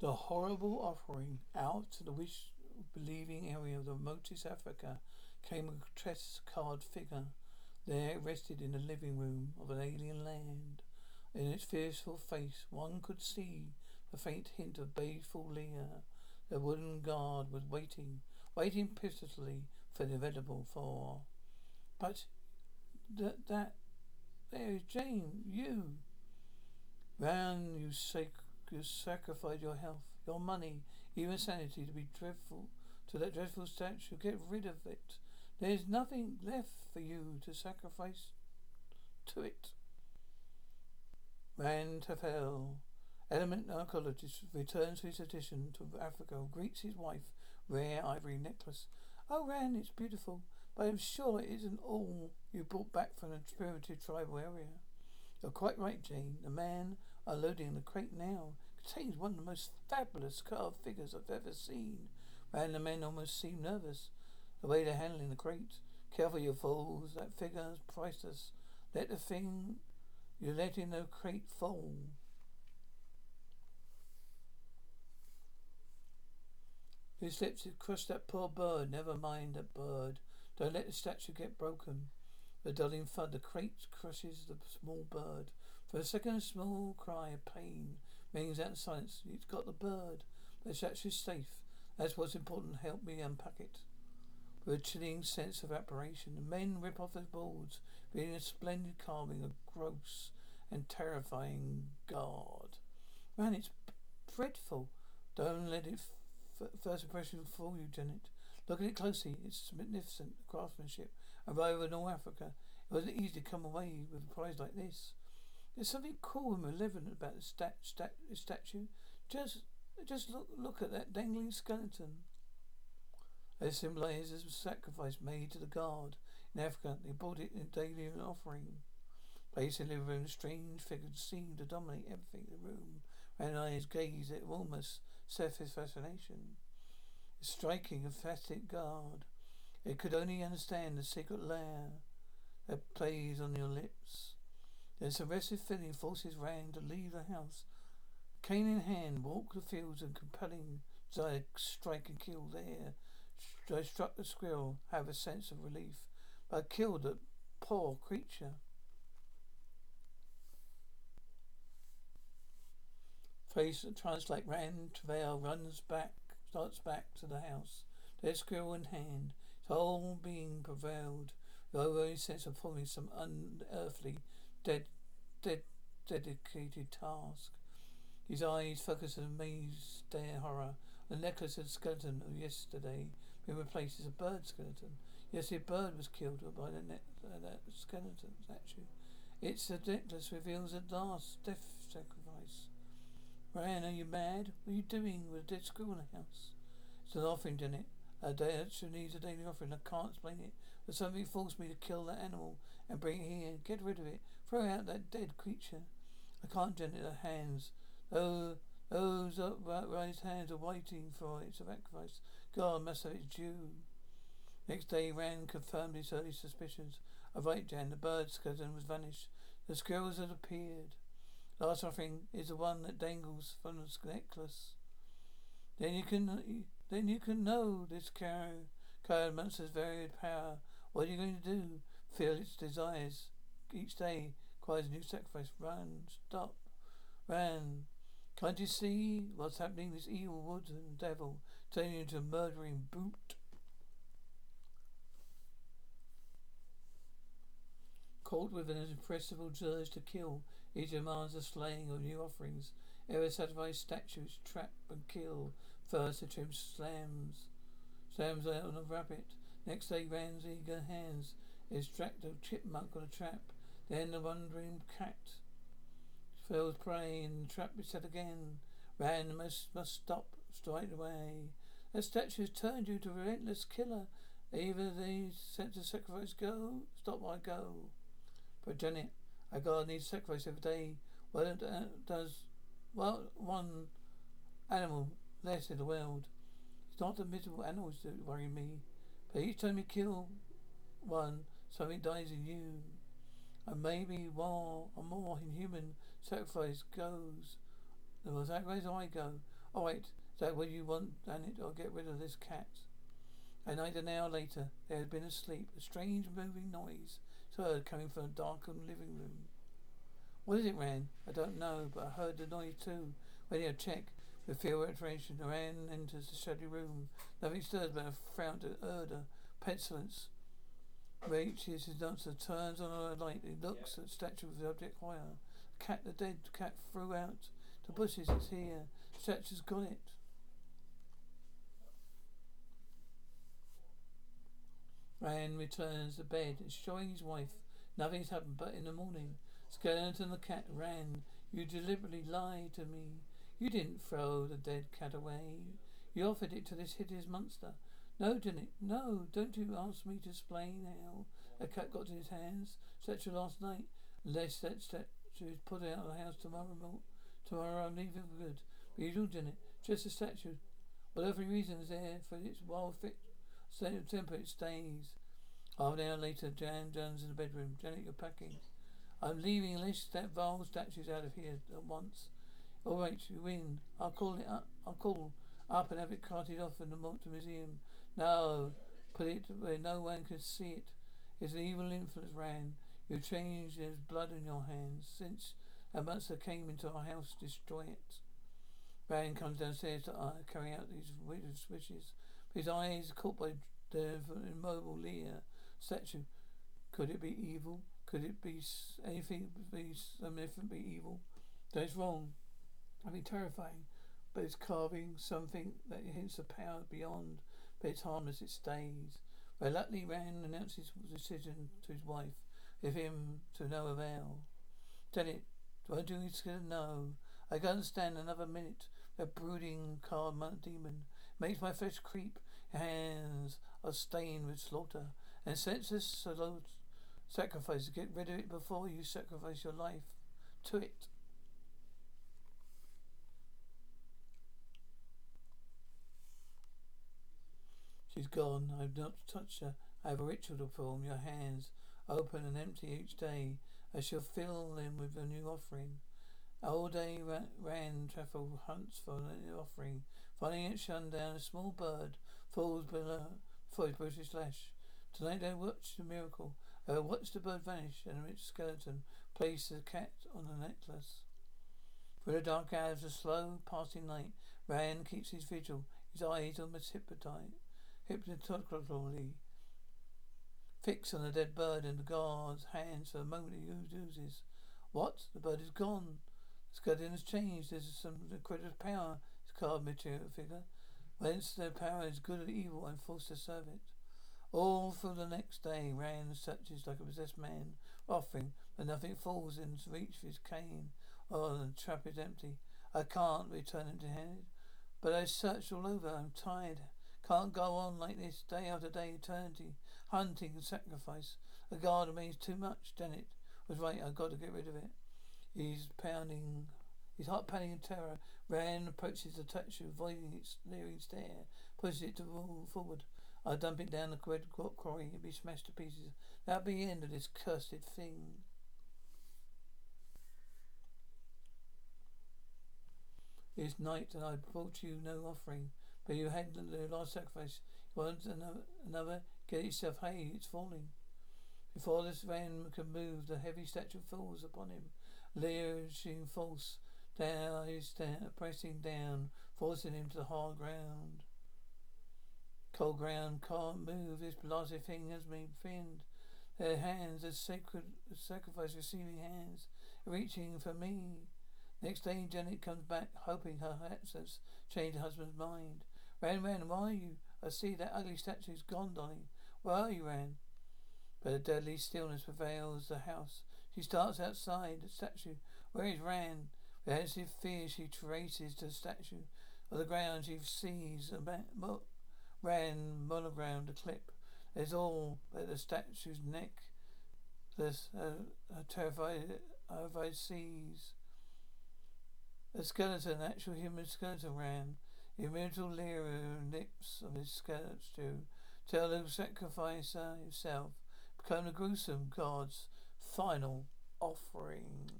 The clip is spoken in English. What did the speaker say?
The horrible offering out to the wish believing area of the remotest Africa came a card figure. There rested in the living room of an alien land. In its fearful face one could see the faint hint of baleful leer. The wooden guard was waiting, waiting pitilessly for the inevitable for. But that that there is Jane, you. Ran, you sac- you sacrificed your health, your money, even sanity to be dreadful to that dreadful statue. Get rid of it. There is nothing left for you to sacrifice to it. Ran Tafel, element archaeologist, returns to his edition to Africa, greets his wife, rare ivory necklace. Oh, Ran, it's beautiful, but I'm sure it isn't all you brought back from the primitive tribal area. You're quite right, Jane. The man unloading the crate now contains one of the most fabulous carved figures I've ever seen. And the men almost seem nervous. The way they're handling the crate. Careful, you fools. That figure's priceless. Let the thing you let in the crate fall. Who slips across that poor bird? Never mind that bird. Don't let the statue get broken. The dulling thud, the crate crushes the small bird. For a second, a small cry of pain rings out in silence. It's got the bird. The statue's safe. That's what's important. Help me unpack it. With a chilling sense of admiration, the men rip off their boards, revealing a splendid carving of gross and terrifying God. Man, it's dreadful. Don't let it f- first impression fool you, Janet. Look at it closely. It's magnificent craftsmanship. And over in all Africa, it wasn't easy to come away with a prize like this. There's something cool and malevolent about the stat- stat- statue. Just just look look at that dangling skeleton. It symbolizes a sacrifice made to the god. In Africa, they brought it in daily offering. Placed in the room, strange figures seemed to dominate everything in the room. Ran eyes gazed at almost surface fascination. A striking, emphatic guard. It could only understand the secret lair that plays on your lips. This arrested feeling forces Rand to leave the house Cane in hand, walk the fields and compelling desire strike and kill there. I struck the squirrel, have a sense of relief, but I killed a poor creature. Face translate Rand Travail runs back, starts back to the house. Their squirrel in hand, his whole being prevailed, with overwhelming sense of performing some unearthly, dead, dead, dedicated task. His eyes focus on amazed stare horror. The necklace and skeleton of yesterday been replaced as a bird skeleton. Yes, a bird was killed by the ne- uh, that skeleton statue. It's necklace reveals a last death sacrifice. Ryan, are you mad? What are you doing with a dead squirrel in the house? It's an offering, Janet. A day actually needs a daily offering. I can't explain it, but something forced me to kill that animal and bring it here. Get rid of it. Throw out that dead creature. I can't, Janet. Her hands oh, those, those upraised hands are waiting for its sacrifice. God must have its due. Next day, Rand confirmed his early suspicions. Of right, Jan, the bird skeleton was vanished. The squirrels had appeared. Last offering is the one that dangles from the necklace. Then you can, then you can know this cow monster's varied power. What are you going to do? Feel its desires. Each day requires a new sacrifice. Run, stop, ran. Can't you see what's happening? This evil wood and devil turning into a murdering brute. Caught with an irrepressible urge to kill, he demands the slaying of new offerings. Ever satisfied statues trap and kill. First the trim slams slams out on a rabbit. Next day Rand's eager hands extract a chipmunk on a trap. Then the wandering cat Phil's prey and the trap is set again. Rand must must stop straight away. The statue has turned you to relentless killer. Either they set to sacrifice go, stop I go. But Janet, I God needs sacrifice every day. Well, uh, does well one animal less in the world. It's not the miserable animals that worry me, but each time you kill one, something dies in you. And maybe more or more inhuman sacrifice goes. The more sacrifice I go, Alright, is that what you want, Janet? I'll get rid of this cat. A night an hour later, they had been asleep. A strange moving noise heard coming from a darkened living room. What is it, Ran? I don't know, but I heard the noise too. When you check, with fear apprehension, Ran enters the study room. Nothing stirs but a frown to Erda. Petulance reaches his answer, turns on a light. He looks at the statue of the object higher. Cat, the dead cat threw out the bushes. It's here. Statue's got it. Ran returns to bed, showing his wife. Nothing's happened, but in the morning, Skeleton the cat ran. You deliberately lied to me. You didn't throw the dead cat away. You offered it to this hideous monster. No, didn't it? No, don't you ask me to explain how a cat got in his hands. Statue last night. Unless that statue is put out of the house tomorrow. Tomorrow I'm leaving for good. But you do, didn't it? Just a statue. Whatever reason is there for its wild of temper, it stays. Half an hour later, Jan Jones in the bedroom. Janet, you're packing. I'm leaving unless that vile statue's out of here at once. All right, you win. I'll call it up. I'll call up and have it carted off in the Monte Museum. No, put it where no one can see it. It's an evil influence, Ran. You changed. There's blood in your hands. Since a monster came into our house, destroy it. Ran comes downstairs to uh, carry out these wishes. His eyes caught by the immobile Leah statue. Could it be evil? Could it be anything be something be evil? That is wrong. I mean terrifying. But it's carving something that hints of power beyond, but it's harmless, it stays. Reluctantly Ran announced his decision to his wife, with him to no avail. Janet, do I do this? No. I can't stand another minute. That brooding car demon makes my flesh creep. Hands are stained with slaughter and senseless salute, sacrifice. Get rid of it before you sacrifice your life to it. She's gone. I've not touched her. I have a ritual to perform. Your hands open and empty each day. I shall fill them with a new offering. All day ran, ran hunts for an offering. Finding it shunned down, a small bird falls below for his British flesh. Tonight they watched the miracle. I watched the bird vanish and a rich skeleton place the cat on a necklace. For the dark hours of slow passing night, Ran keeps his vigil, his eyes almost hypnotically fixed on the dead bird in the guard's hands for a moment he oozes. What? The bird is gone. Skeleton has changed. There's some incredible power. His card material figure. Whence their power is good or evil, I'm forced to serve it. All through the next day, Ran searches like a possessed man, offering, but nothing falls in reach of his cane. Oh, the trap is empty. I can't return empty handed. But I searched all over. I'm tired. Can't go on like this, day after day, eternity. Hunting and sacrifice. The guard means too much. Janet was right. I've got to get rid of it. He's pounding his heart pounding in terror, Ran approaches the statue, avoiding its leering stare, pushes it to roll forward. I dump it down the quarry, it'll be smashed to pieces. That'll be the end of this cursed thing. It's night and I brought you no offering, but you had the last sacrifice. You want another, another? Get yourself, hey, it's falling. Before this van can move, the heavy statue falls upon him, leering false down, down, pressing down, forcing him to the hard ground. Cold ground can't move. his bloody has been thinned. Their hands are sacred, sacrifice receiving hands, reaching for me. Next day, Janet comes back, hoping her absence changed her husband's mind. Ran, Ran, where are you? I see that ugly statue's gone, darling. Where are you, Ran? But a deadly stillness prevails the house. She starts outside the statue. where is Ran? With anxious fear she traces to the statue. On the ground she sees a mo- ran monogrammed a clip. There's all but the statue's neck. This uh, terrified, terrified sees. A skeleton, actual human skeleton ran. The immortal lyra lips of his statue tell the sacrificer himself become the gruesome god's final offering.